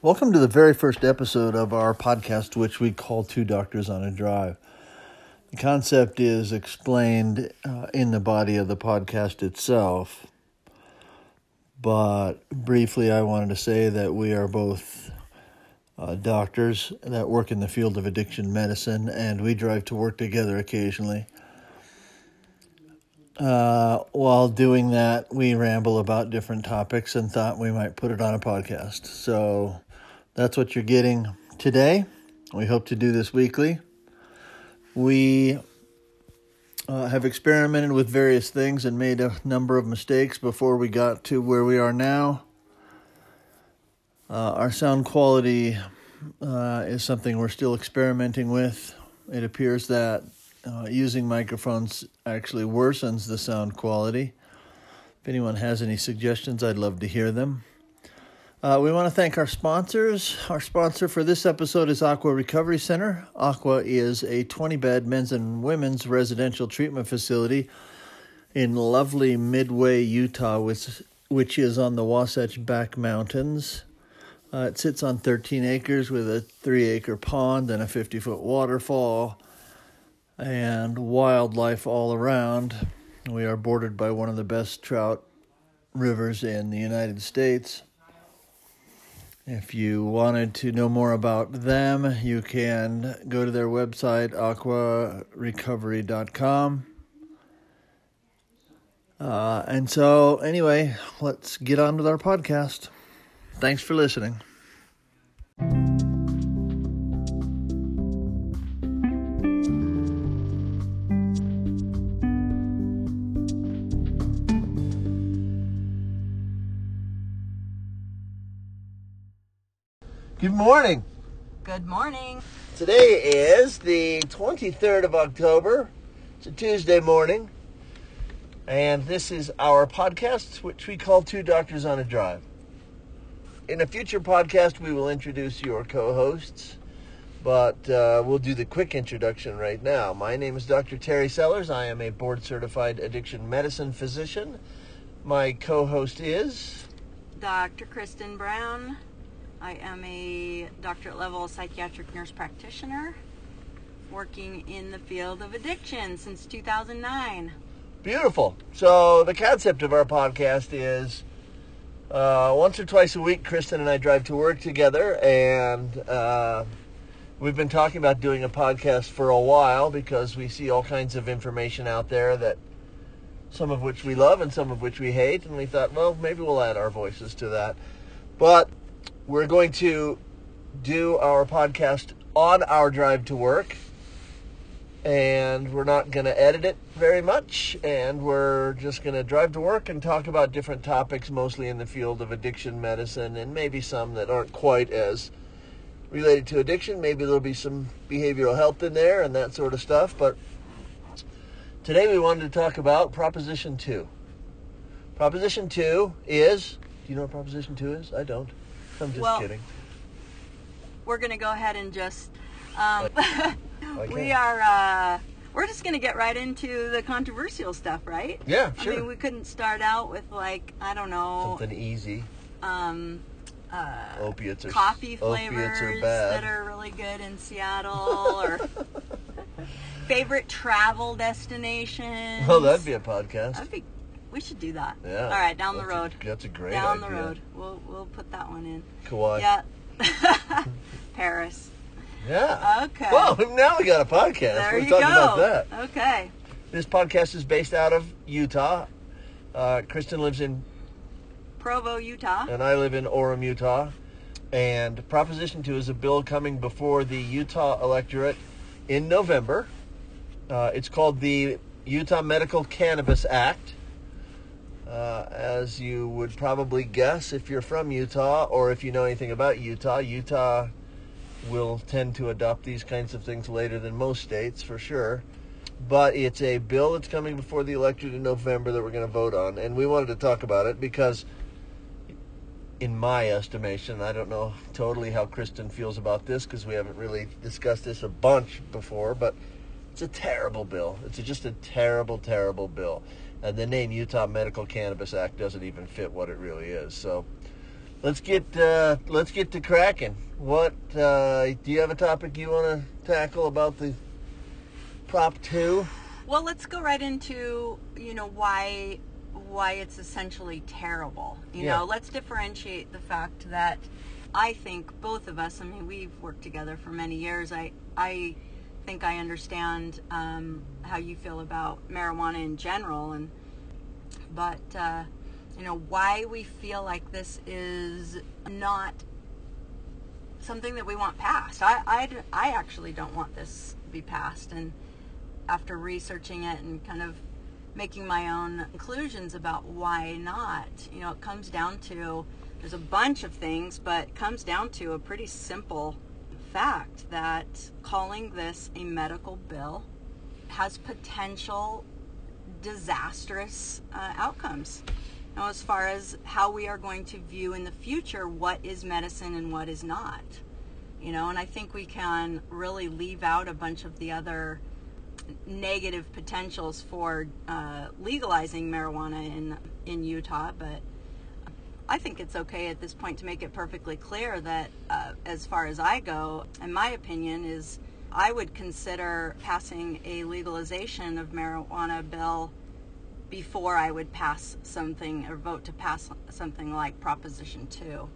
Welcome to the very first episode of our podcast, which we call Two Doctors on a Drive. The concept is explained uh, in the body of the podcast itself, but briefly, I wanted to say that we are both uh, doctors that work in the field of addiction medicine, and we drive to work together occasionally. Uh, while doing that, we ramble about different topics and thought we might put it on a podcast. So that's what you're getting today. We hope to do this weekly. We uh, have experimented with various things and made a number of mistakes before we got to where we are now. Uh, our sound quality uh, is something we're still experimenting with. It appears that uh, using microphones actually worsens the sound quality. If anyone has any suggestions, I'd love to hear them. Uh, we want to thank our sponsors. Our sponsor for this episode is Aqua Recovery Center. Aqua is a 20 bed men's and women's residential treatment facility in lovely Midway, Utah, which, which is on the Wasatch Back Mountains. Uh, it sits on 13 acres with a three acre pond and a 50 foot waterfall and wildlife all around. We are bordered by one of the best trout rivers in the United States. If you wanted to know more about them, you can go to their website, aquarecovery.com. Uh, and so, anyway, let's get on with our podcast. Thanks for listening. Morning. Good morning. Today is the 23rd of October. It's a Tuesday morning. And this is our podcast, which we call Two Doctors on a Drive. In a future podcast, we will introduce your co hosts, but uh, we'll do the quick introduction right now. My name is Dr. Terry Sellers. I am a board certified addiction medicine physician. My co host is. Dr. Kristen Brown. I am a doctorate level psychiatric nurse practitioner working in the field of addiction since 2009. Beautiful. So, the concept of our podcast is uh, once or twice a week, Kristen and I drive to work together, and uh, we've been talking about doing a podcast for a while because we see all kinds of information out there that some of which we love and some of which we hate, and we thought, well, maybe we'll add our voices to that. But we're going to do our podcast on our drive to work and we're not going to edit it very much and we're just going to drive to work and talk about different topics mostly in the field of addiction medicine and maybe some that aren't quite as related to addiction. Maybe there'll be some behavioral health in there and that sort of stuff but today we wanted to talk about proposition 2 proposition 2 is do you know what proposition 2 is? I don't i'm just Well, kidding We're going to go ahead and just. Um, Okay. we are. Uh, we're just going to get right into the controversial stuff, right? yeah sure. I mean, we couldn't start out with like I don't know, something easy um, uh, opiates are coffee flavors are bad that are really good in Seattle, or favorite travel destinations. Well, that'd be a podcast. That'd be. We should do that. Yeah. All right, down the That's a- road. that's a great down the road. We'll we'll put that one in. Kauai. Yeah. Paris. Yeah. Okay. Well, now we got a podcast. There We're you talking go. about that. Okay. This podcast is based out of Utah. Uh, Kristen lives in, Provo, Utah. and I live in Orem, Utah. And Proposition 2 is a bill coming before the Utah electorate in November. Uh, it's called the Utah Medical Cannabis Act. Uh, as you would probably guess if you're from Utah or if you know anything about Utah, Utah will tend to adopt these kinds of things later than most states for sure. But it's a bill that's coming before the election in November that we're going to vote on. And we wanted to talk about it because, in my estimation, I don't know totally how Kristen feels about this because we haven't really discussed this a bunch before, but it's a terrible bill. It's just a terrible, terrible bill. And the name Utah Medical Cannabis Act doesn't even fit what it really is. So let's get uh, let's get to cracking. What uh, do you have a topic you want to tackle about the Prop Two? Well, let's go right into you know why why it's essentially terrible. You Yeah. know, let's differentiate the fact that I think both of us. I mean, we've worked together for many years. I I think I understand um, how you feel about marijuana in general, and but uh, you know why we feel like this is not something that we want passed. I, I, I actually don't want this to be passed. And after researching it and kind of making my own conclusions about why not, you know, it comes down to there's a bunch of things, but it comes down to a pretty simple fact that calling this a medical bill has potential disastrous uh, outcomes. Now, as far as how we are going to view in the future what is medicine and what is not, you know, and I think we can really leave out a bunch of the other negative potentials for uh, legalizing marijuana in in Utah, but I think it's okay at this point to make it perfectly clear that, uh, as far as I go, in my opinion, is I would consider passing a legalization of marijuana bill before I would pass something or vote to pass something like Proposition 2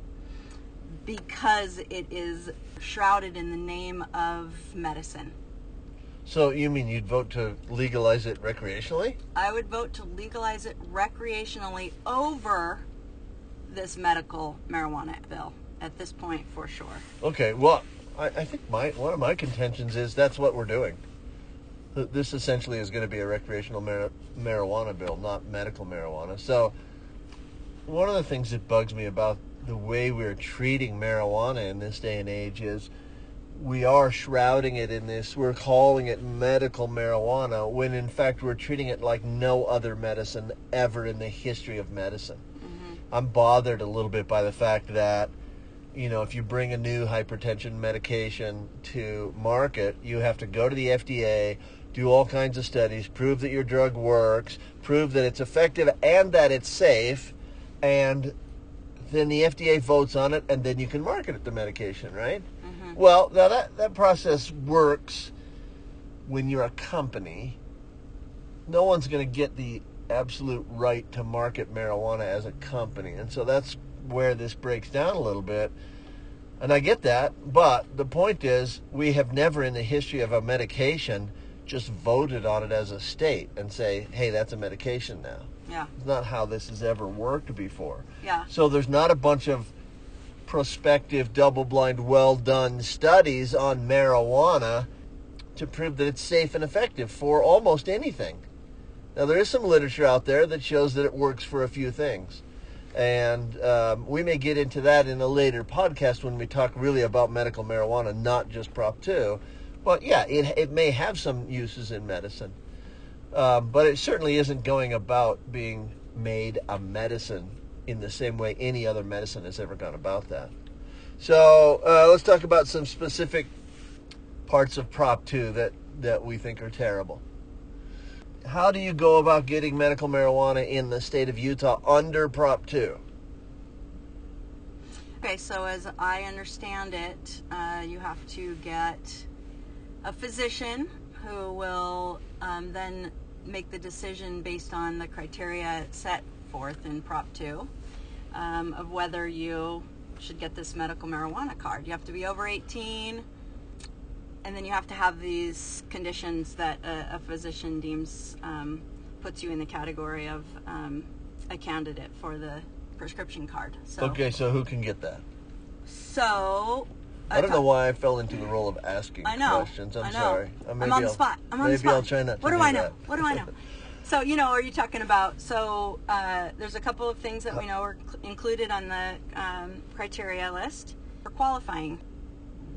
because it is shrouded in the name of medicine. So you mean you'd vote to legalize it recreationally? I would vote to legalize it recreationally over this medical marijuana bill at this point for sure. Okay. Well, I, I think my one of my contentions is that's what we're doing. This essentially is going to be a recreational mar- marijuana bill, not medical marijuana. So, one of the things that bugs me about the way we're treating marijuana in this day and age is we are shrouding it in this, we're calling it medical marijuana, when in fact we're treating it like no other medicine ever in the history of medicine. I'm bothered a little bit by the fact that, you know, if you bring a new hypertension medication to market, you have to go to the FDA, do all kinds of studies, prove that your drug works, prove that it's effective and that it's safe, and then the FDA votes on it, and then you can market it, the medication, right? Mm-hmm. Well, now that, that process works when you're a company. No one's going to get the absolute right to market marijuana as a company. And so that's where this breaks down a little bit. And I get that, but the point is, we have never in the history of a medication just voted on it as a state and say, hey, that's a medication now. Yeah. It's not how this has ever worked before. Yeah. So there's not a bunch of prospective, double blind, well done studies on marijuana to prove that it's safe and effective for almost anything. Now, there is some literature out there that shows that it works for a few things. And um, we may get into that in a later podcast when we talk really about medical marijuana, not just Prop 2. But yeah, it, it may have some uses in medicine. Um, but it certainly isn't going about being made a medicine in the same way any other medicine has ever gone about that. So uh, let's talk about some specific parts of Prop 2 that, that we think are terrible. How do you go about getting medical marijuana in the state of Utah under Prop 2? Okay, so as I understand it, uh, you have to get a physician who will um, then make the decision based on the criteria set forth in Prop 2 um, of whether you should get this medical marijuana card. You have to be over 18, and then you have to have these conditions that a, a physician deems um, puts you in the category of um, a candidate for the prescription card. So, Okay, so who can get that? so I don't know why I fell into the role of asking I know. questions. I'm I know. sorry. Uh, I'm on the I'll- spot. I'm on maybe the spot. I'll try not to What do do I know? that. What do I know? So you know, are you talking about? So uh, there's a couple of things that we know are cl- included on the um, criteria list for qualifying.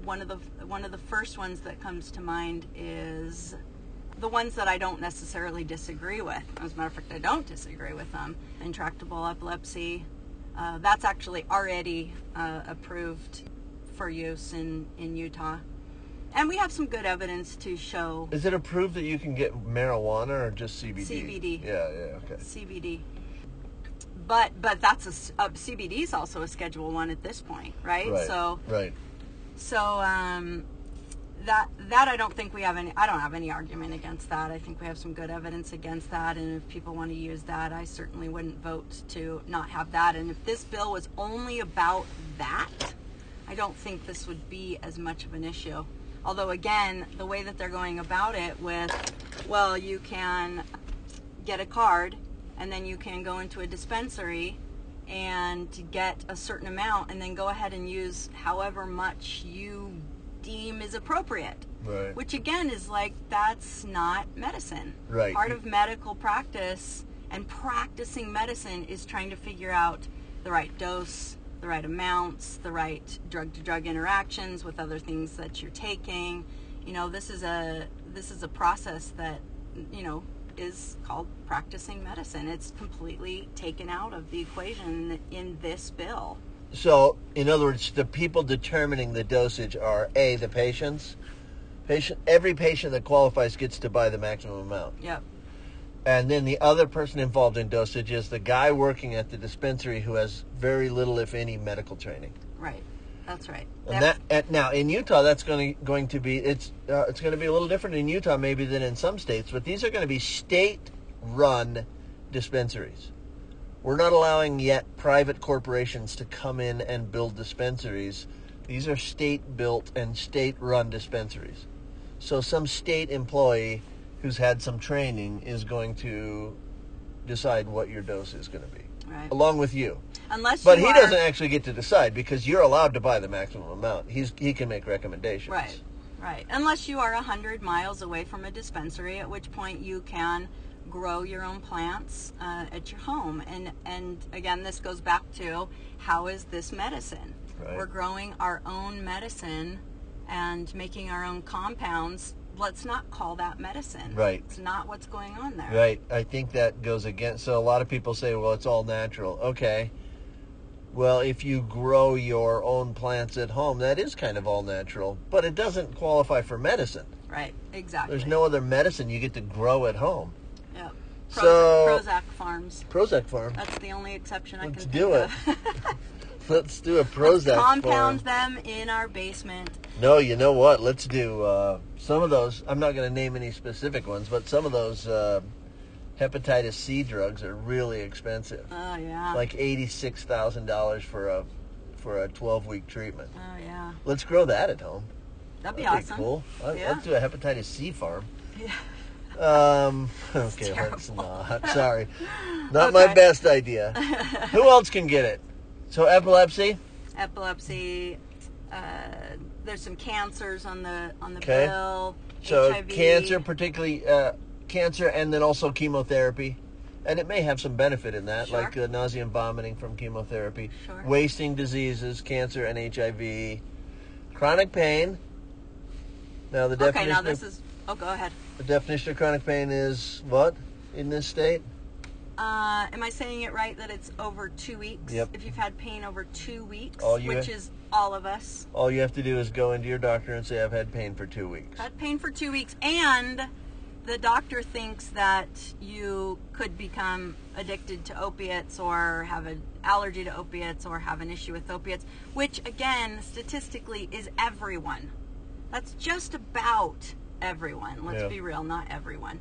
One of the one of the first ones that comes to mind is the ones that I don't necessarily disagree with. As a matter of fact, I don't disagree with them. Intractable epilepsy. Uh, that's actually already uh, approved for use in, in Utah. And we have some good evidence to show Is it approved that you can get marijuana or just CBD? CBD. Yeah, yeah, okay. CBD. but but that's a, uh, CBD is also a Schedule One at this point, right? Right. So right. So um, that that I don't think we have any. I don't have any argument against that. I think we have some good evidence against that, and if people want to use that, I certainly wouldn't vote to not have that. And if this bill was only about that, I don't think this would be as much of an issue. Although again, the way that they're going about it with, well, you can get a card and then you can go into a dispensary and to get a certain amount and then go ahead and use however much you deem is appropriate. Right. Which again is like that's not medicine. Right. Part of medical practice and practicing medicine is trying to figure out the right dose, the right amounts, the right drug to drug interactions with other things that you're taking. You know, this is a this is a process that you know is called practicing medicine. It's completely taken out of the equation in this bill. So, in other words, the people determining the dosage are a the patients. Patient, every patient that qualifies gets to buy the maximum amount, Yep. and then the other person involved in dosage is the guy working at the dispensary who has very little, if any, medical training. Right. That's right. And that now in Utah, that's going to going to be it's uh, it's going to be a little different in Utah maybe than in some states, but these are going to be state-run dispensaries. We're not allowing yet private corporations to come in and build dispensaries. These are state-built and state-run dispensaries. So some state employee who's had some training is going to decide what your dose is going to be, right. along with you. Unless But you he are- doesn't actually get to decide because you're allowed to buy the maximum amount. He's he can make recommendations. Right, right. Unless you are a hundred miles away from a dispensary, at which point you can grow your own plants uh, at your home. And and again, this goes back to how is this medicine? Right. We're growing our own medicine and making our own compounds. Let's not call that medicine. Right. It's not what's going on there. Right. I think that goes against. So a lot of people say, "Well, it's all natural." Okay. Well, if you grow your own plants at home, that is kind of all natural, but it doesn't qualify for medicine. Right. Exactly. There's no other medicine you get to grow at home. Yep. Prozac, So- Prozac Farms. Prozac farm. That's the only exception I Let's can do it. Let's do a Prozac compound farm. them in our basement. No, you know what? Let's do uh, some of those. I'm not going to name any specific ones, but some of those uh, hepatitis C drugs are really expensive. Oh yeah. Like eighty-six thousand dollars for a for a 12-week treatment. oh yeah. Let's grow that at home. That'd be That'd awesome. be cool. Yeah. Let's do a hepatitis C farm. Yeah. Um, okay, let's not. Sorry, not my best idea. Who else can get it? So epilepsy. Epilepsy. Uh, there's some cancers on the on the Okay. bill. So HIV. cancer, particularly uh, cancer, and then also chemotherapy, and it may have some benefit in that, Sure. like uh, nausea and vomiting from chemotherapy, Sure. wasting diseases, cancer, and HIV, chronic pain. Now the definition. Okay, now of, this is. Oh, go ahead. the definition of chronic pain is what in this state? Uh, am I saying it right that it's over two weeks? Yep. If you've had pain over two weeks, which is all of us, All you have to do is go into your doctor and say, "I've had pain for two weeks." had pain for two weeks, and the doctor thinks that you could become addicted to opiates or have an allergy to opiates or have an issue with opiates, which again, statistically, is everyone. That's just about everyone. Let's Yeah. be real, not everyone.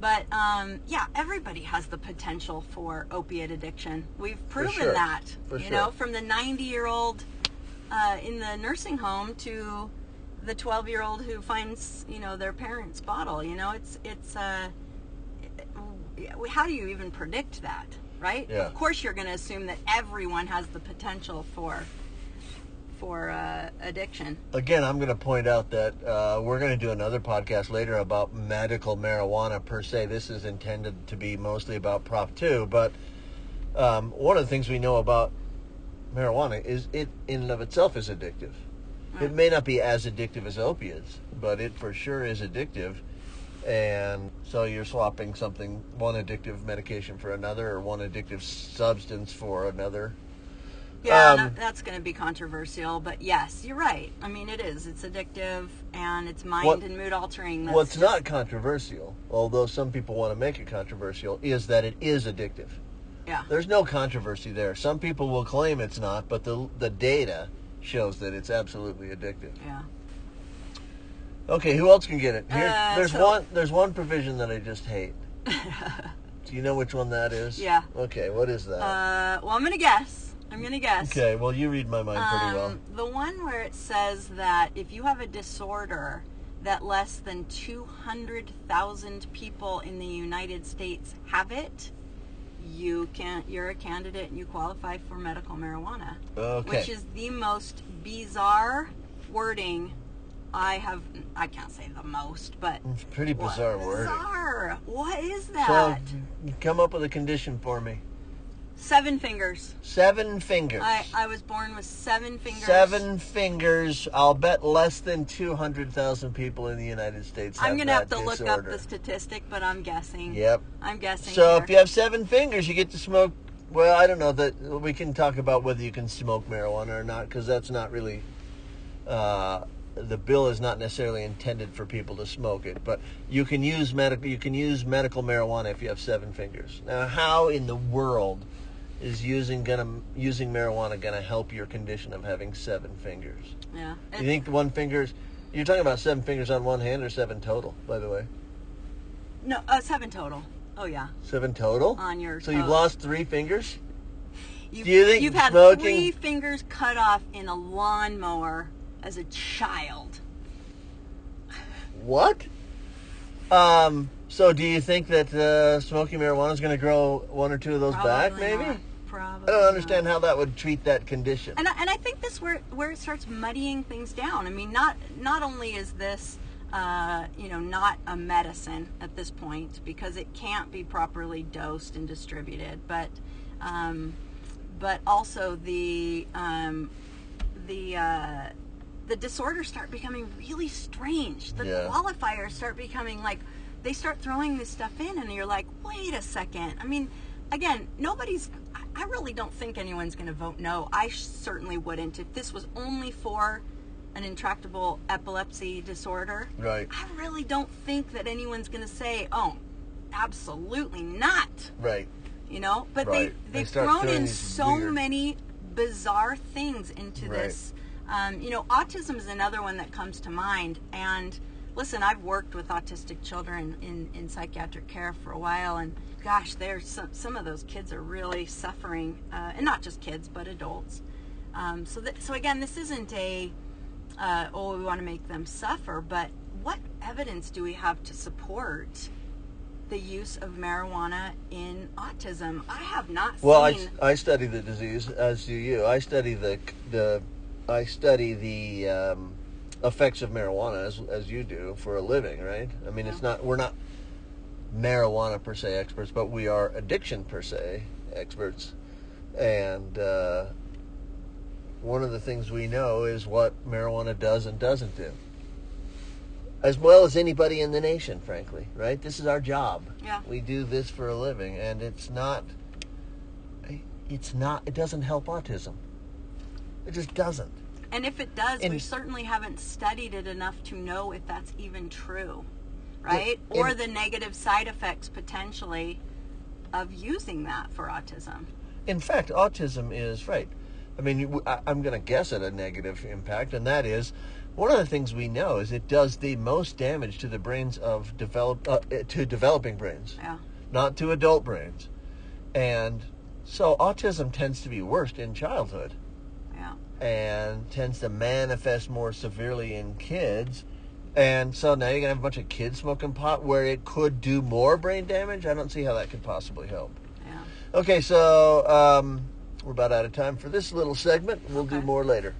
But um, yeah, everybody has the potential for opiate addiction. We've proven sure. that. For you sure. know, from the 90 year old uh, in the nursing home to the 12 year old who finds you know their parents bottle you know it's it's uh how do you even predict that right Yeah. of course you're going to assume that everyone has the potential for for uh, addiction Again, I'm going to point out that uh, we're going to do another podcast later about medical marijuana per se. This is intended to be mostly about Prop 2, but um, one of the things we know about marijuana is it in and of itself is addictive. It may not be as addictive as opiates, but it for sure is addictive. And so you're swapping something, one addictive medication for another, or one addictive substance for another. Yeah Um, no, that's going to be controversial but yes you're right i mean it is it's addictive and it's mind What- and mood altering That's What's just- not controversial, although some people want to make it controversial, is that it is addictive. Yeah. There's no controversy there. Some people will claim it's not, but the the data shows that it's absolutely addictive. Yeah. Okay, who else can get it? Here, Uh, there's so- one. There's one provision that I just hate. Do you know which one that is? Yeah. Okay, what is that? Uh, well, I'm gonna guess. I'm gonna guess. okay, well you read my mind pretty well. Um, the one where it says that if you have a disorder that less than 200,000 people in the United States have it, you can you're a candidate and you qualify for medical marijuana. Okay. Which is the most bizarre wording I have I can't say the most, but It's pretty bizarre what, wording. Bizarre. What is that? So come up with a condition for me. Seven fingers. Seven fingers. I, I was born with seven fingers. Seven fingers. I'll bet less than two hundred thousand people in the United States. Have I'm gonna have that to look up the statistic, but I'm guessing. Yep. I'm guessing. So here. if you have seven fingers, you get to smoke. Well, I don't know that we can talk about whether you can smoke marijuana or not because that's not really. Uh, the bill is not necessarily intended for people to smoke it, but you can use medical. You can use medical marijuana if you have seven fingers. Now, how in the world is using gonna using marijuana gonna help your condition of having seven fingers? yeah. You think the one fingers? You're talking about seven fingers on one hand or seven total, by the way? no, uh, seven total. Oh yeah. Seven total. On your So you've lost three fingers. You've, Do you think you've had smoking- three fingers cut off in a lawnmower as a child? What? Um. So, do you think that uh, smoking marijuana is going to grow one or two of those back? Maybe. not. I don't understand not. how that would treat that condition. And I, and I think this where where it starts muddying things down. I mean, not not only is this uh, you know not a medicine at this point because it can't be properly dosed and distributed, but um, but also the um, the uh, the disorders start becoming really strange. The Yeah. qualifiers start becoming like they start throwing this stuff in, and you're like, wait a second. I mean, again, nobody's. I- really don't think anyone's going to vote no. I certainly wouldn't. If this was only for an intractable epilepsy disorder, Right. I really don't think that anyone's going to say, oh, absolutely not Right. you know but Right. they They they've start thrown in so weird- many bizarre things into Right. this um, you know autism is another one that comes to mind and listen i've worked with autistic children in, in psychiatric care for a while and gosh there's some, some of those kids are really suffering uh, and not just kids but adults um, so that, so again this isn't a uh, oh we want to make them suffer but what evidence do we have to support the use of marijuana in autism. I have not Well, I. I study the disease as do you. I study the the I study the um, effects of marijuana as as you do for a living, right? I mean, it's not we're not marijuana per se experts, but we are addiction per se experts, and uh, one of the things we know is what marijuana does and doesn't do. As well as anybody in the nation, frankly, right? This is our job. Yeah. We do this for a living, and it's not. It's not. It doesn't help autism. It just doesn't. And if it does, we certainly haven't studied it enough to know if that's even true, right? or the negative side effects potentially of using that for autism. In fact, autism is right. I mean, I'm going to guess at a negative impact, and that is one of the things we know is it does the most damage to the brains of develop uh, to developing brains, Yeah. not to adult brains, and so autism tends to be worst in childhood. And tends to manifest more severely in kids. And so now you're gonna have a bunch of kids smoking pot where it could do more brain damage. I don't see how that could possibly help. Yeah. Okay, so um, we're about out of time for this little segment. We'll do more later.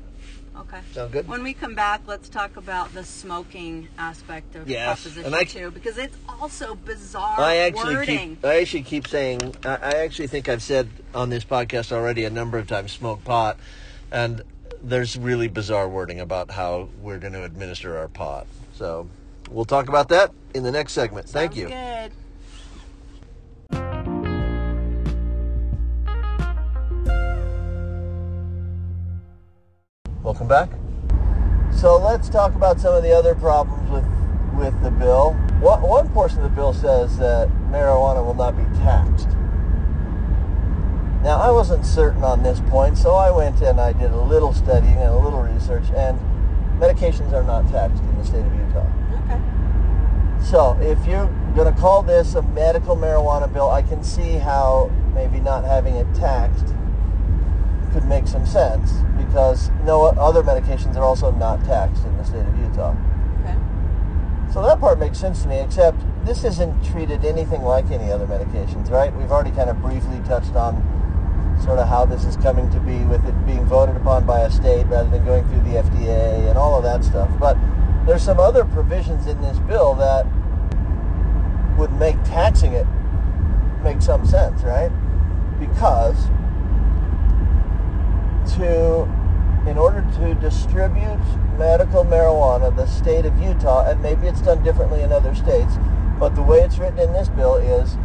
Okay. Sound good? When we come back, let's talk about the smoking aspect of Yes, Proposition I- 2 because it's also bizarre I actually wording. keep. I actually keep saying. I, I actually think I've said on this podcast already a number of times, smoke pot, and there's really bizarre wording about how we're going to administer our pot. So we'll talk about that in the next segment. Thank you. Good. Welcome back. So let's talk about some of the other problems with with the bill. One, one portion of the bill says that marijuana will not be taxed. Now, I wasn't certain on this point, so I went and I did a little studying and a little research, and medications are not taxed in the state of Utah. Okay. So, if you're going to call this a medical marijuana bill, I can see how maybe not having it taxed could make some sense because no other medications are also not taxed in the state of Utah. Okay. So that part makes sense to me, except this isn't treated anything like any other medications, right? We've already kind of briefly touched on sort of how this is coming to be with it being voted upon by a state rather than going through the FDA and all of that stuff. But there's some other provisions in this bill that would make taxing it make some sense, right? Because to in order to distribute medical marijuana, the state of Utah, and maybe it's done differently in other states, but the way it's written in this bill is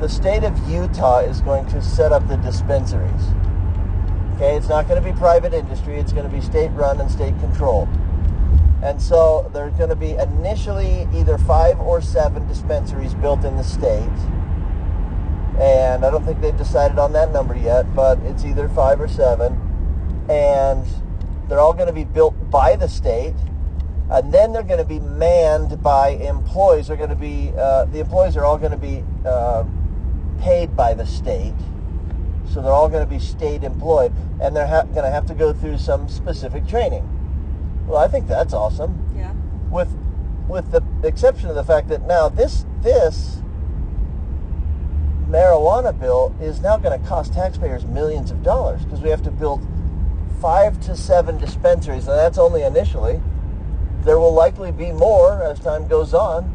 the state of Utah is going to set up the dispensaries. Okay, it's not going to be private industry, it's going to be state run and state controlled. And so there's going to be initially either five or seven dispensaries built in the state. And I don't think they've decided on that number yet, but it's either five or seven. And they're all going to be built by the state. And then they're going to be manned by employees. They're going to be, uh, the employees are all going to be uh, paid by the state. So they're all going to be state employed. And they're ha- going to have to go through some specific training. Well, I think that's awesome. Yeah. With with the exception of the fact that now this this marijuana bill is now going to cost taxpayers millions of dollars because we have to build five to seven dispensaries, and that's only initially. There will likely be more as time goes on.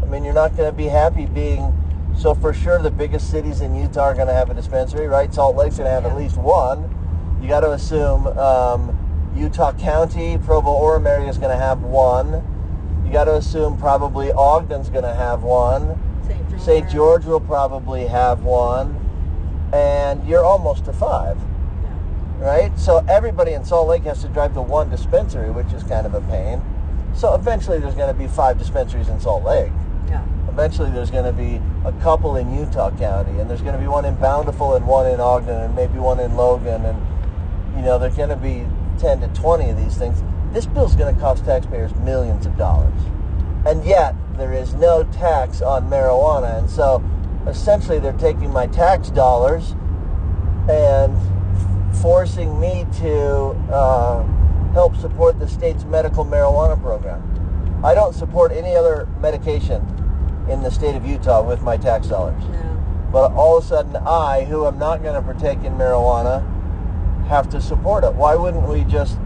I mean, you're not going to be happy being so for sure. The biggest cities in Utah are going to have a dispensary, right? Salt Lake's going to have Yeah. at least one. You got to assume um, Utah County, Provo Orem area is going to have one. You got to assume probably Ogden's going to have one. St. George. St. George will probably have one, and you're almost to five, Yeah. right? So everybody in Salt Lake has to drive to one dispensary, which is kind of a pain. So eventually, there's going to be five dispensaries in Salt Lake. Yeah. Eventually, there's going to be a couple in Utah County, and there's going to be one in Bountiful and one in Ogden, and maybe one in Logan, and you know there's going to be 10 to 20 of these things. This bill's going to cost taxpayers millions of dollars, and yet there is no tax on marijuana, and so essentially they're taking my tax dollars and forcing me to uh, help support the state's medical marijuana program. I don't support any other medication in the state of Utah with my tax dollars. Yeah. But all of a sudden, I, who am not going to partake in marijuana, have to support it. Why wouldn't we just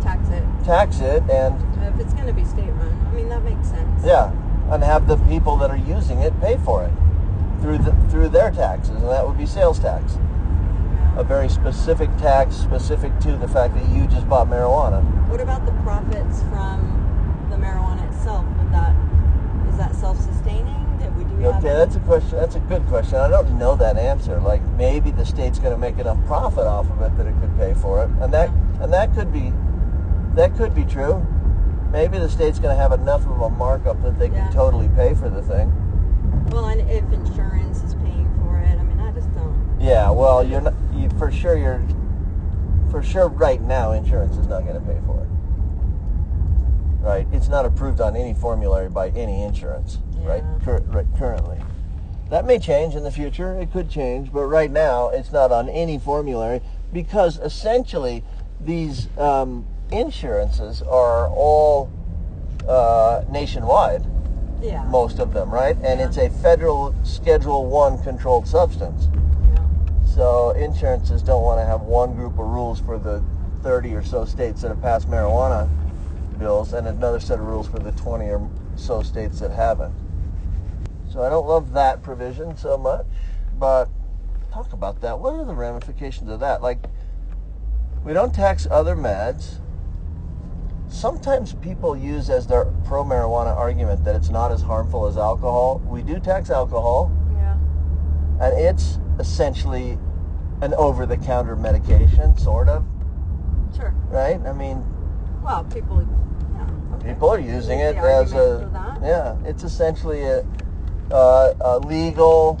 Tax it. tax it and, If it's going to be state run, I mean that makes sense. yeah, and have the people that are using it pay for it through the, through their taxes, and that would be sales tax, a very specific tax specific to the fact that you just bought marijuana. What about the profits from the marijuana itself? Would that is that self-sustaining? Did we do Okay, that's a question. That's a good question. I don't know that answer. Like maybe the state's going to make enough profit off of it that it could pay for it, and that and that could be that could be true. Maybe the state's going to have enough of a markup that they Yeah. can totally pay for the thing. well, and if insurance is paying for it, I mean I just don't. Yeah. Well, you're not. You for sure. You're for sure. Right now, insurance is not going to pay for it. Right. It's not approved on any formulary by any insurance. Right. Cur- right. Currently. That may change in the future. It could change, but right now it's not on any formulary because essentially these um, insurances are all uh, nationwide, Yeah. most of them, right? And Yeah. it's a federal Schedule One controlled substance. Yeah. So insurances don't want to have one group of rules for the 30 or so states that have passed marijuana bills and another set of rules for the 20 or so states that haven't. So I don't love that provision so much, but talk about that. What are the ramifications of that? Like, we don't tax other meds. Sometimes people use as their pro marijuana argument that it's not as harmful as alcohol. We do tax alcohol Yeah. and it's essentially an over-the-counter medication, sort of, Sure. right? I mean, Well, people. People are using it as a yeah. It's essentially a, uh, a legal,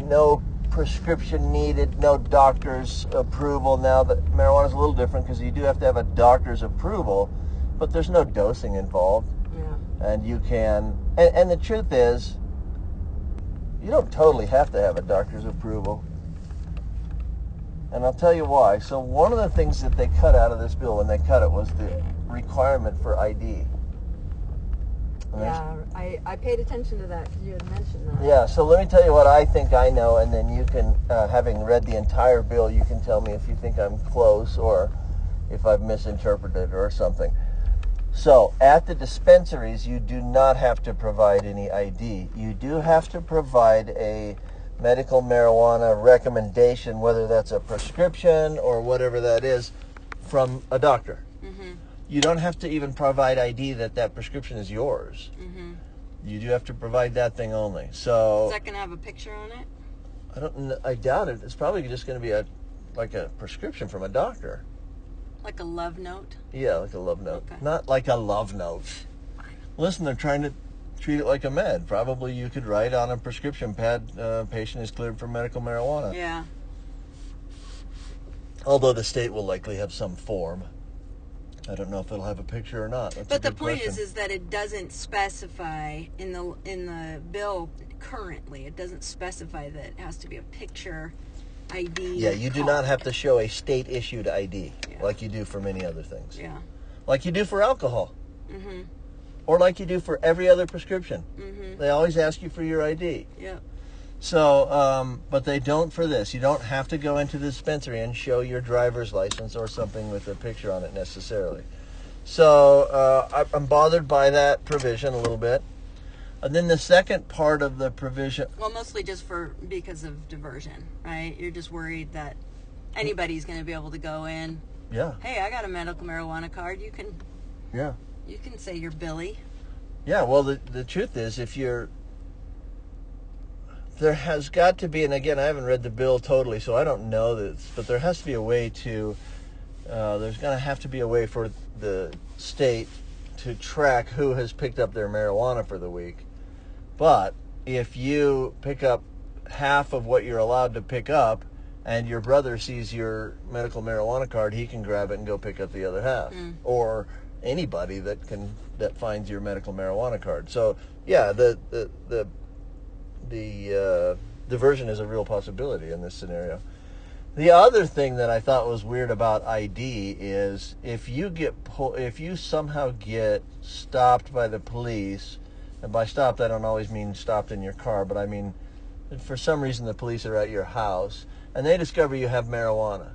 no prescription needed, no doctor's approval. Now that marijuana is a little different because you do have to have a doctor's approval, but there's no dosing involved, Yeah. and you can. And, and the truth is, you don't totally have to have a doctor's approval. And I'll tell you why. So one of the things that they cut out of this bill when they cut it was the requirement for ID. And Yeah, I, I paid attention to that because you had mentioned that. Yeah, so let me tell you what I think I know, and then you can, uh, having read the entire bill, you can tell me if you think I'm close or if I've misinterpreted or something. So, at the dispensaries, you do not have to provide any ID. You do have to provide a medical marijuana recommendation, whether that's a prescription or whatever that is, from a doctor. Mm-hmm. You don't have to even provide ID that that prescription is yours. Mm-hmm. You do have to provide that thing only. So Is that gonna have a picture on it? I don't. I doubt it. It's probably just going to be a like a prescription from a doctor. Like a love note? Yeah, like a love note. Okay. Not like a love note. Listen, they're trying to treat it like a med. Probably you could write on a prescription pad, uh, patient is cleared for medical marijuana. Yeah. Although the state will likely have some form. I don't know if it'll have a picture or not. That's But the point question. is, is that it doesn't specify in the in the bill currently. It doesn't specify that it has to be a picture ID. Yeah, you do card. not have to show a state issued ID Yeah. like you do for many other things. Yeah. Like you do for alcohol. Mm-hmm. Or like you do for every other prescription. Mm-hmm. They always ask you for your ID. Yep. So, um, but they don't for this. You don't have to go into the dispensary and show your driver's license or something with a picture on it necessarily. So, uh, I- I'm bothered by that provision a little bit. And then the second part of the provision, Well, mostly just for because of diversion, right? You're just worried that anybody's going to be able to go in. yeah, Hey, I got a medical marijuana card. You can yeah, you can say you're Billy. yeah. Well, the the truth is, if you're there has got to be, and again, I haven't read the bill totally, so I don't know this, but there has to be a way to. Uh, there's going to have to be a way for the state to track who has picked up their marijuana for the week. But if you pick up half of what you're allowed to pick up, and your brother sees your medical marijuana card, he can grab it and go pick up the other half, or anybody that can that finds your medical marijuana card. So yeah, the the the the uh, diversion is a real possibility in this scenario. The other thing that I thought was weird about ID is if you get pull, if you somehow get stopped by the police, and by stopped I don't always mean stopped in your car, but I mean for some reason the police are at your house and they discover you have marijuana.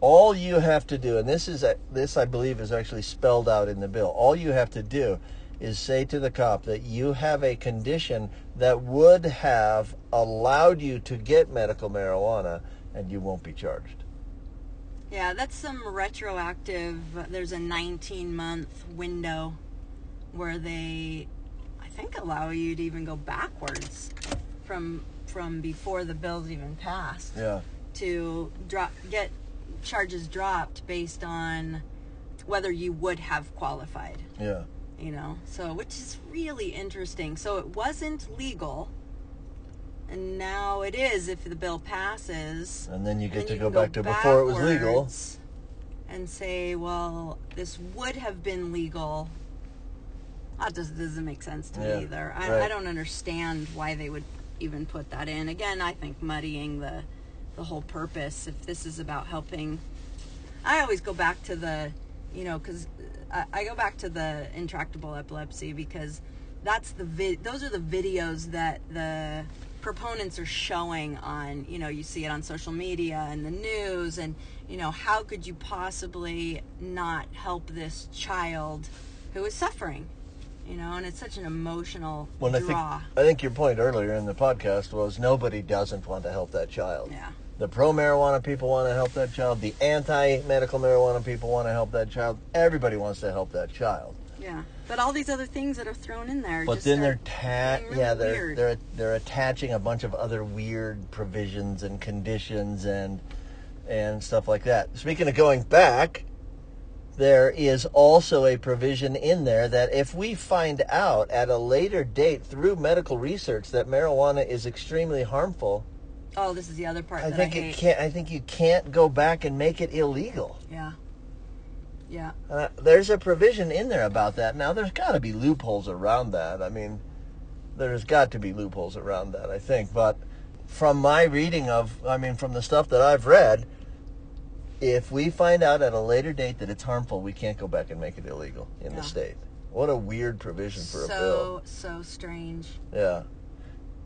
All you have to do, and this is a, this I believe is actually spelled out in the bill. All you have to do is say to the cop that you have a condition that would have allowed you to get medical marijuana and you won't be charged. Yeah, that's some retroactive. There's a 19 month window where they, I think, allow you to even go backwards from from before the bill's even passed Yeah. to drop get charges dropped based on whether you would have qualified. Yeah. You know, so which is really interesting. So it wasn't legal, and now it is if the bill passes. And then you get And to you go can back to before it was legal. And say, well, this would have been legal. That just doesn't make sense to Yeah, me either. I, right. I don't understand why they would even put that in. Again, I think muddying the the whole purpose. If this is about helping, I always go back to the, you know, because I, I go back to the intractable epilepsy because that's the vid. Those are the videos that the proponents are showing on. You know, you see it on social media and the news, and you know, how could you possibly not help this child who is suffering? You know, and it's such an emotional When I think draw. I think your point earlier in the podcast was nobody doesn't want to help that child. yeah. The pro marijuana people want to help that child. The anti medical marijuana people want to help that child. Everybody wants to help that child. Yeah, but all these other things that are thrown in there. But then they're ta- really yeah they're weird. they're they're attaching a bunch of other weird provisions and conditions and and stuff like that. Speaking of going back, there is also a provision in there that if we find out at a later date through medical research that marijuana is extremely harmful, Oh, this is the other part I that think I it can't. I think you can't go back and make it illegal. Yeah. Yeah. Uh, there's a provision in there about that. Now, there's got to be loopholes around that. I mean, there's got to be loopholes around that, I think. But from my reading of, I mean, from the stuff that I've read, if we find out at a later date that it's harmful, we can't go back and make it illegal in Yeah. the state. What a weird provision for a bill. so so strange. Yeah.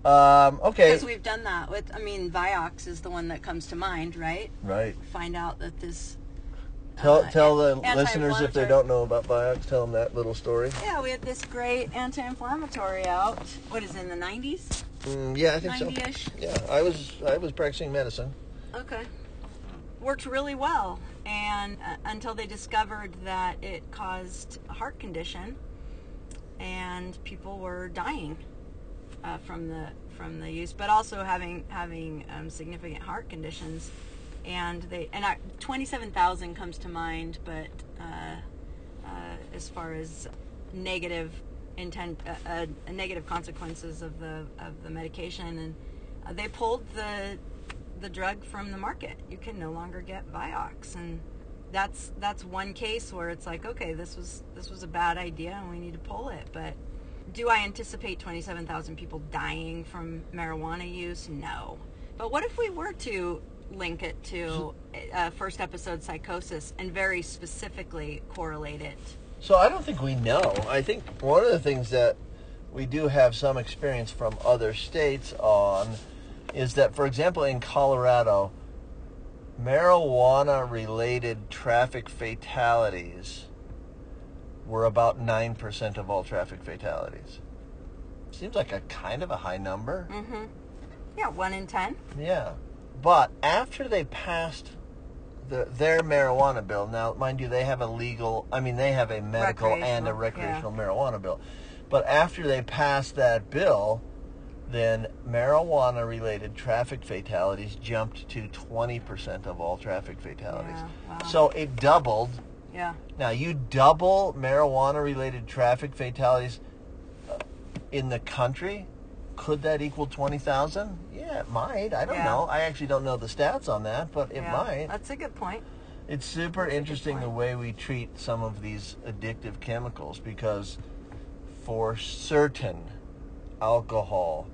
Um, okay. Because we've done that with. I mean, Vioxx is the one that comes to mind, right? Right. Find out that this. Tell, uh, tell the listeners if they don't know about Vioxx, tell them that little story. Yeah, we had this great anti-inflammatory out. What is it, in the 90s? Mm, yeah, I think so. 90-ish. Yeah, I was I was practicing medicine. Okay. Worked really well, and uh, until they discovered that it caused a heart condition, and people were dying uh, from the from the use, but also having having um, significant heart conditions. And they and twenty seven thousand comes to mind, but uh, uh, as far as negative intent, uh, uh, negative consequences of the of the medication, and uh, they pulled the the drug from the market. You can no longer get Vioxx, and that's that's one case where it's like, okay, this was this was a bad idea, and we need to pull it. But do I anticipate twenty seven thousand people dying from marijuana use? No. But what if we were to link it to uh, first episode psychosis and very specifically correlate it? So I don't think we know. I think one of the things that we do have some experience from other states on is that, for example, in Colorado, marijuana related traffic fatalities were about 9% of all traffic fatalities. Seems like a kind of a high number. Mm-hmm. Yeah, one in ten. Yeah. But after they passed the, their marijuana bill, now, mind you, they have a legal, I mean, they have a medical and a Recreational, recreational marijuana bill. But after they passed that bill, then marijuana related traffic fatalities jumped to 20% of all traffic fatalities. Yeah, wow. So it doubled. Yeah. Now, you double marijuana related traffic fatalities uh, in the country, could that equal 20,000? Yeah, it might. I don't Yeah. know. I actually don't know the stats on that, but it yeah. might. That's a good point. It's super That's interesting the way we treat some of these addictive chemicals because for certain alcohol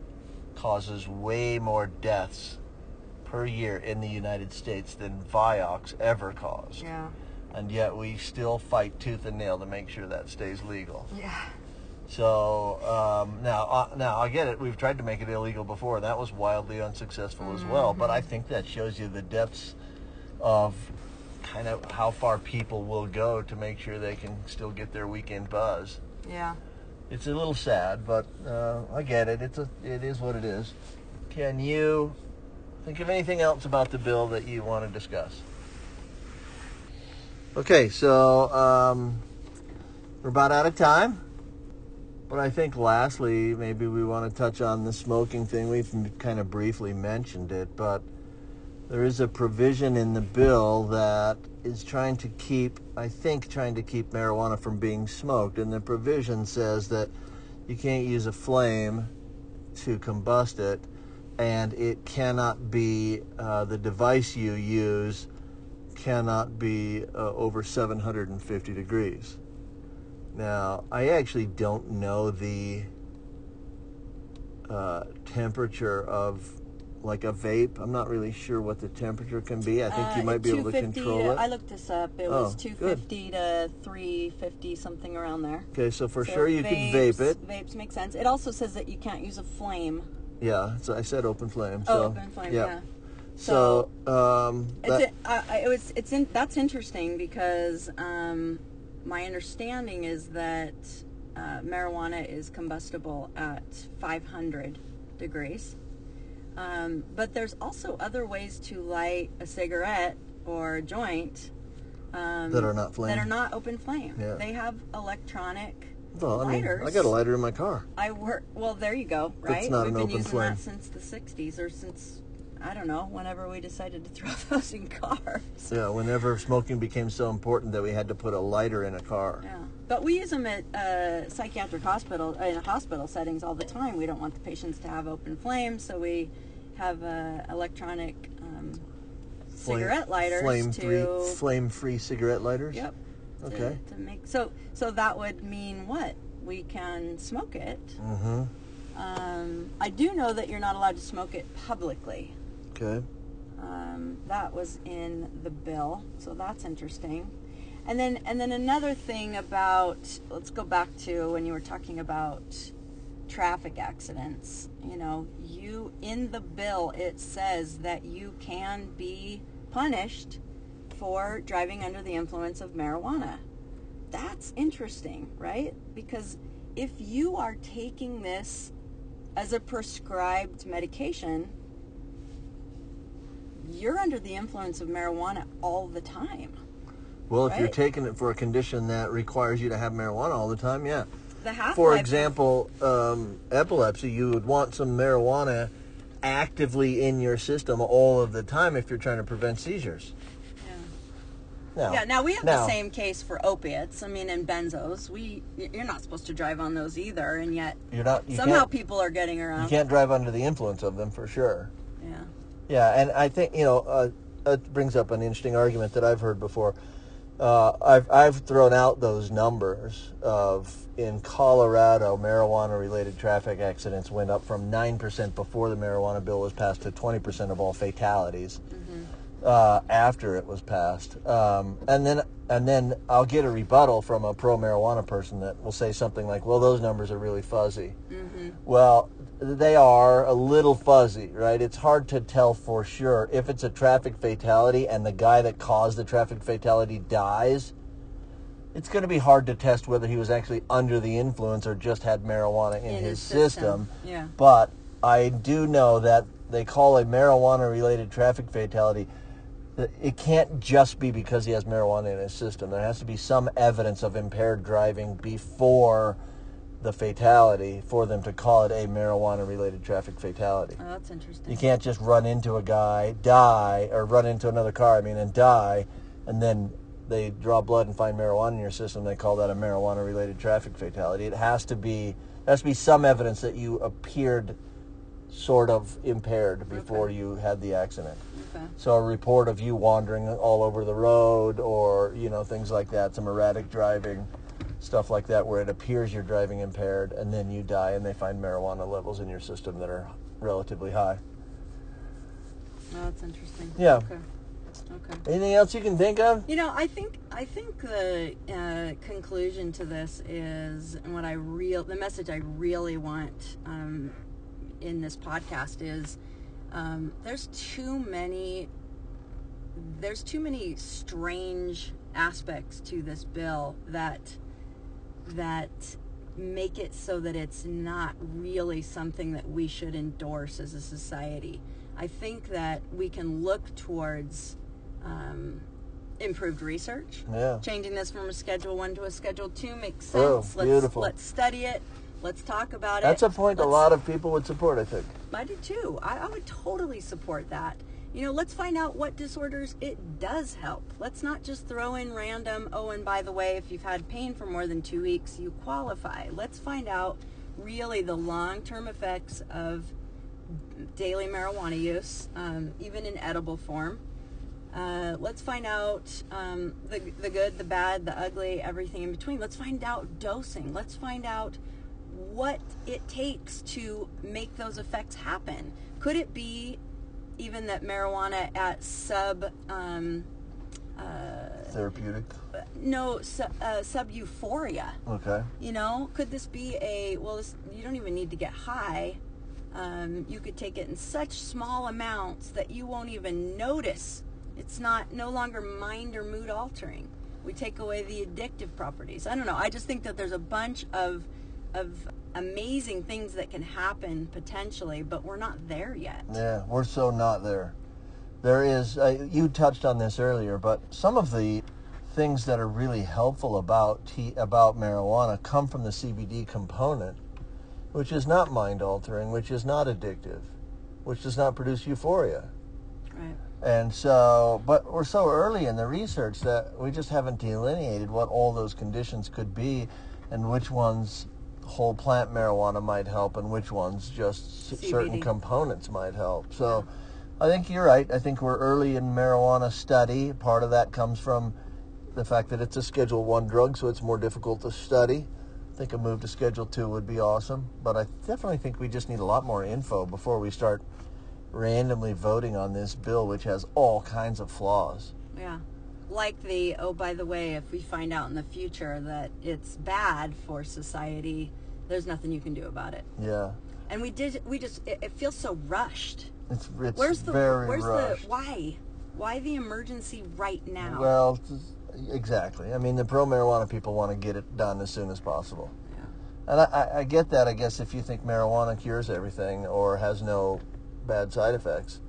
causes way more deaths per year in the United States than Vioxx ever caused. Yeah. And yet we still fight tooth and nail to make sure that stays legal. Yeah. So um, now, uh, now I get it. We've tried to make it illegal before, and that was wildly unsuccessful as well. But I think that shows you the depths of kind of how far people will go to make sure they can still get their weekend buzz. Yeah. It's a little sad, but uh, I get it. It's a, it is what it is. Can you think of anything else about the bill that you want to discuss? Okay, so um, we're about out of time. But I think lastly, maybe we want to touch on the smoking thing. We've kind of briefly mentioned it, but there is a provision in the bill that is trying to keep, I think, trying to keep marijuana from being smoked. And the provision says that you can't use a flame to combust it, and it cannot be, uh, the device you use cannot be uh, over 750 degrees. Now, I actually don't know the uh, temperature of like a vape. I'm not really sure what the temperature can be. I think you Uh, might be able to control it. I looked this up. It Oh, was good. 250 to 350, something around there. okay, so for So sure you can vape it. Vapes make sense. It also says that you can't use a flame. Yeah, so I said open flame. Oh, So, open flame. Yeah. So, um, that- it, uh, it was it's in that's interesting because um, my understanding is that uh, marijuana is combustible at 500 degrees. Um, but there's also other ways to light a cigarette or a joint um, That are not flame. That are not open flame. Yeah. They have electronic well, I mean, lighters. I got a lighter in my car. I work. Well, there you go. Right. not We've an been open using flame. that since the '60s, or since I don't know, whenever we decided to throw those in cars. Yeah, whenever smoking became so important that we had to put a lighter in a car. Yeah. But we use them at uh, psychiatric hospital in hospital settings all the time. We don't want the patients to have open flames, so we have uh, electronic um, Flame- cigarette lighters flame to free, flame free cigarette lighters. Yep. to- Okay. To, make so so that would mean what? We can smoke it. Mm-hmm. Um, I do know that you're not allowed to smoke it publicly. Okay. Um, that was in the bill, so that's interesting. And then and then another thing about let's go back to when you were talking about traffic accidents. You know, you in the bill it says that you can be punished for driving under the influence of marijuana. That's interesting, right? Because if you are taking this as a prescribed medication, you're under the influence of marijuana all the time. Well, if you're taking it for a condition that requires you to have marijuana all the time, yeah. The half For example, um, epilepsy, you would want some marijuana actively in your system all of the time if you're trying to prevent seizures. Now, Yeah, now we have now, the same case for opiates. I mean, and benzos. We you're not supposed to drive on those either, and yet You're not. You somehow people are getting around. you can't drive under the influence of them for sure. Yeah. Yeah, and I think you know uh, it brings up an interesting argument that I've heard before. Uh, I've I've thrown out those numbers of in Colorado marijuana related traffic accidents went up from nine percent before the marijuana bill was passed to twenty percent of all fatalities uh, after it was passed, um, and then and then I'll get a rebuttal from a pro marijuana person that will say something like, "Well, those numbers are really fuzzy." Well, they are a little fuzzy, right? It's hard to tell for sure if it's a traffic fatality and the guy that caused the traffic fatality dies. It's going to be hard to test whether he was actually under the influence or just had marijuana in, In his, his system. system, yeah. But I do know that they call a marijuana related traffic fatality it can't just be because he has marijuana in his system. There has to be some evidence of impaired driving before the fatality for them to call it a marijuana related traffic fatality. Oh, that's interesting. You can't just run into a guy, die, or run into another car, I mean, and die, and then they draw blood and find marijuana in your system. They call that a marijuana related traffic fatality. It has to be there has to be some evidence that you appeared sort of impaired before Okay. you had the accident. Okay. So a report of you wandering all over the road or, you know, things like that, some erratic driving, stuff like that where it appears you're driving impaired and then you die and they find marijuana levels in your system that are relatively high. Oh, that's interesting. Yeah. Okay. Okay. Anything else you can think of? You know, I think I think the uh, conclusion to this is, and what I real the message I really want um, in this podcast is, um, there's too many there's too many strange aspects to this bill that that make it so that it's not really something that we should endorse as a society. I think that we can look towards um, improved research. Yeah. Changing this from a Schedule One to a Schedule Two makes sense. Oh, let's, beautiful. Let's study it. Let's talk about it. That's a point a Let's- lot of people would support, I think. I do too. I, I would totally support that. You know, let's find out what disorders it does help. Let's not just throw in random, oh, and by the way, if you've had pain for more than two weeks, you qualify. Let's find out really the long term effects of daily marijuana use, um, even in edible form. Uh, let's find out um, the, the good, the bad, the ugly, everything in between. Let's find out dosing. Let's find out what it takes to make those effects happen. Could it be even that marijuana at sub um, Therapeutic. no su- uh, sub euphoria? Okay. You know, could this be a well? This, you don't even need to get high. Um, you could take it in such small amounts that you won't even notice. It's not no longer mind or mood altering. We take away the addictive properties. I don't know. I just think that there's a bunch of of amazing things that can happen potentially, but we're not there yet. Yeah, we're so not there. There is, uh, you touched on this earlier, but some of the things that are really helpful about tea, about marijuana come from the CBD component, which is not mind altering, which is not addictive, which does not produce euphoria. Right. And so, but we're so early in the research that we just haven't delineated what all those conditions could be and which ones whole plant marijuana might help and which ones just s- certain components might help. So I think you're right. I think we're early in marijuana study. Part of that comes from the fact that it's a Schedule One drug, so it's more difficult to study. I think a move to Schedule Two would be awesome, but I definitely think we just need a lot more info before we start randomly voting on this bill, which has all kinds of flaws. Yeah. Like the, oh, by the way, if we find out in the future that it's bad for society, there's nothing you can do about it. Yeah, And we did, we just, it, it feels so rushed. it's it's Where's the, very where's rushed. the, why? Why the emergency right now? Well, exactly. I mean, the pro marijuana people want to get it done as soon as possible. yeah. And I, I, I get that, I guess, if you think marijuana cures everything or has no bad side effects.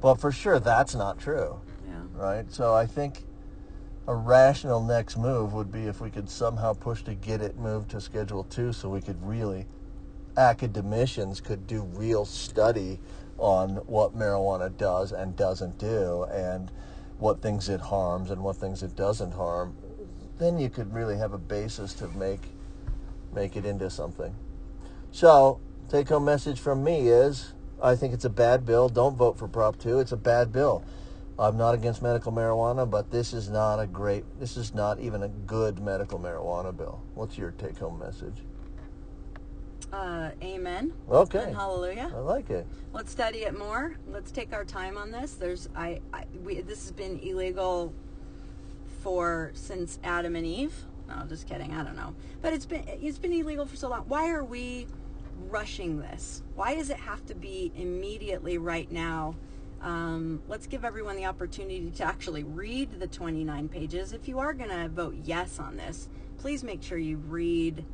But for sure, that's not true. Right? So I think a rational next move would be if we could somehow push to get it moved to Schedule 2 so we could really, academicians could do real study on what marijuana does and doesn't do and what things it harms and what things it doesn't harm. Then you could really have a basis to make make it into something. So, take home message from me is I think it's a bad bill. Don't vote for Prop 2. It's a bad bill. I'm not against medical marijuana, but this is not a great, this is not even a good medical marijuana bill. What's your take home message? Uh, amen. Okay. And hallelujah. I like it. Let's study it more. Let's take our time on this. There's, I, I we, this has been illegal for since Adam and Eve. No, just kidding. I don't know, but it's been it's been illegal for so long. Why are we rushing this? Why does it have to be immediately right now? Um, let's give everyone the opportunity to actually read the 29 pages. If you are going to vote yes on this, please make sure you read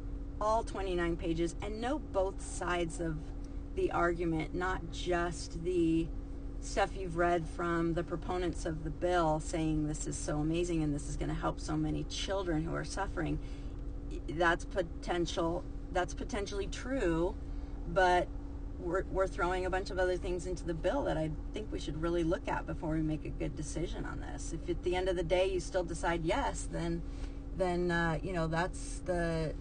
all 29 pages and know both sides of the argument, not just the stuff you've read from the proponents of the bill saying this is so amazing and this is going to help so many children who are suffering. That's potential. That's potentially true, but we're, we're throwing a bunch of other things into the bill that I think we should really look at before we make a good decision on this. If at the end of the day you still decide yes, then then uh, you know that's the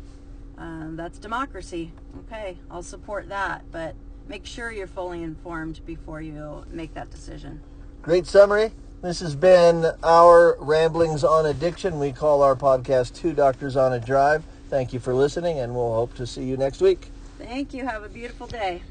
uh, that's democracy. Okay, I'll support that, but make sure you're fully informed before you make that decision. Great summary. This has been our ramblings on addiction. We call our podcast Two Doctors on a Drive. Thank you for listening, and we'll hope to see you next week. Thank you. Have a beautiful day.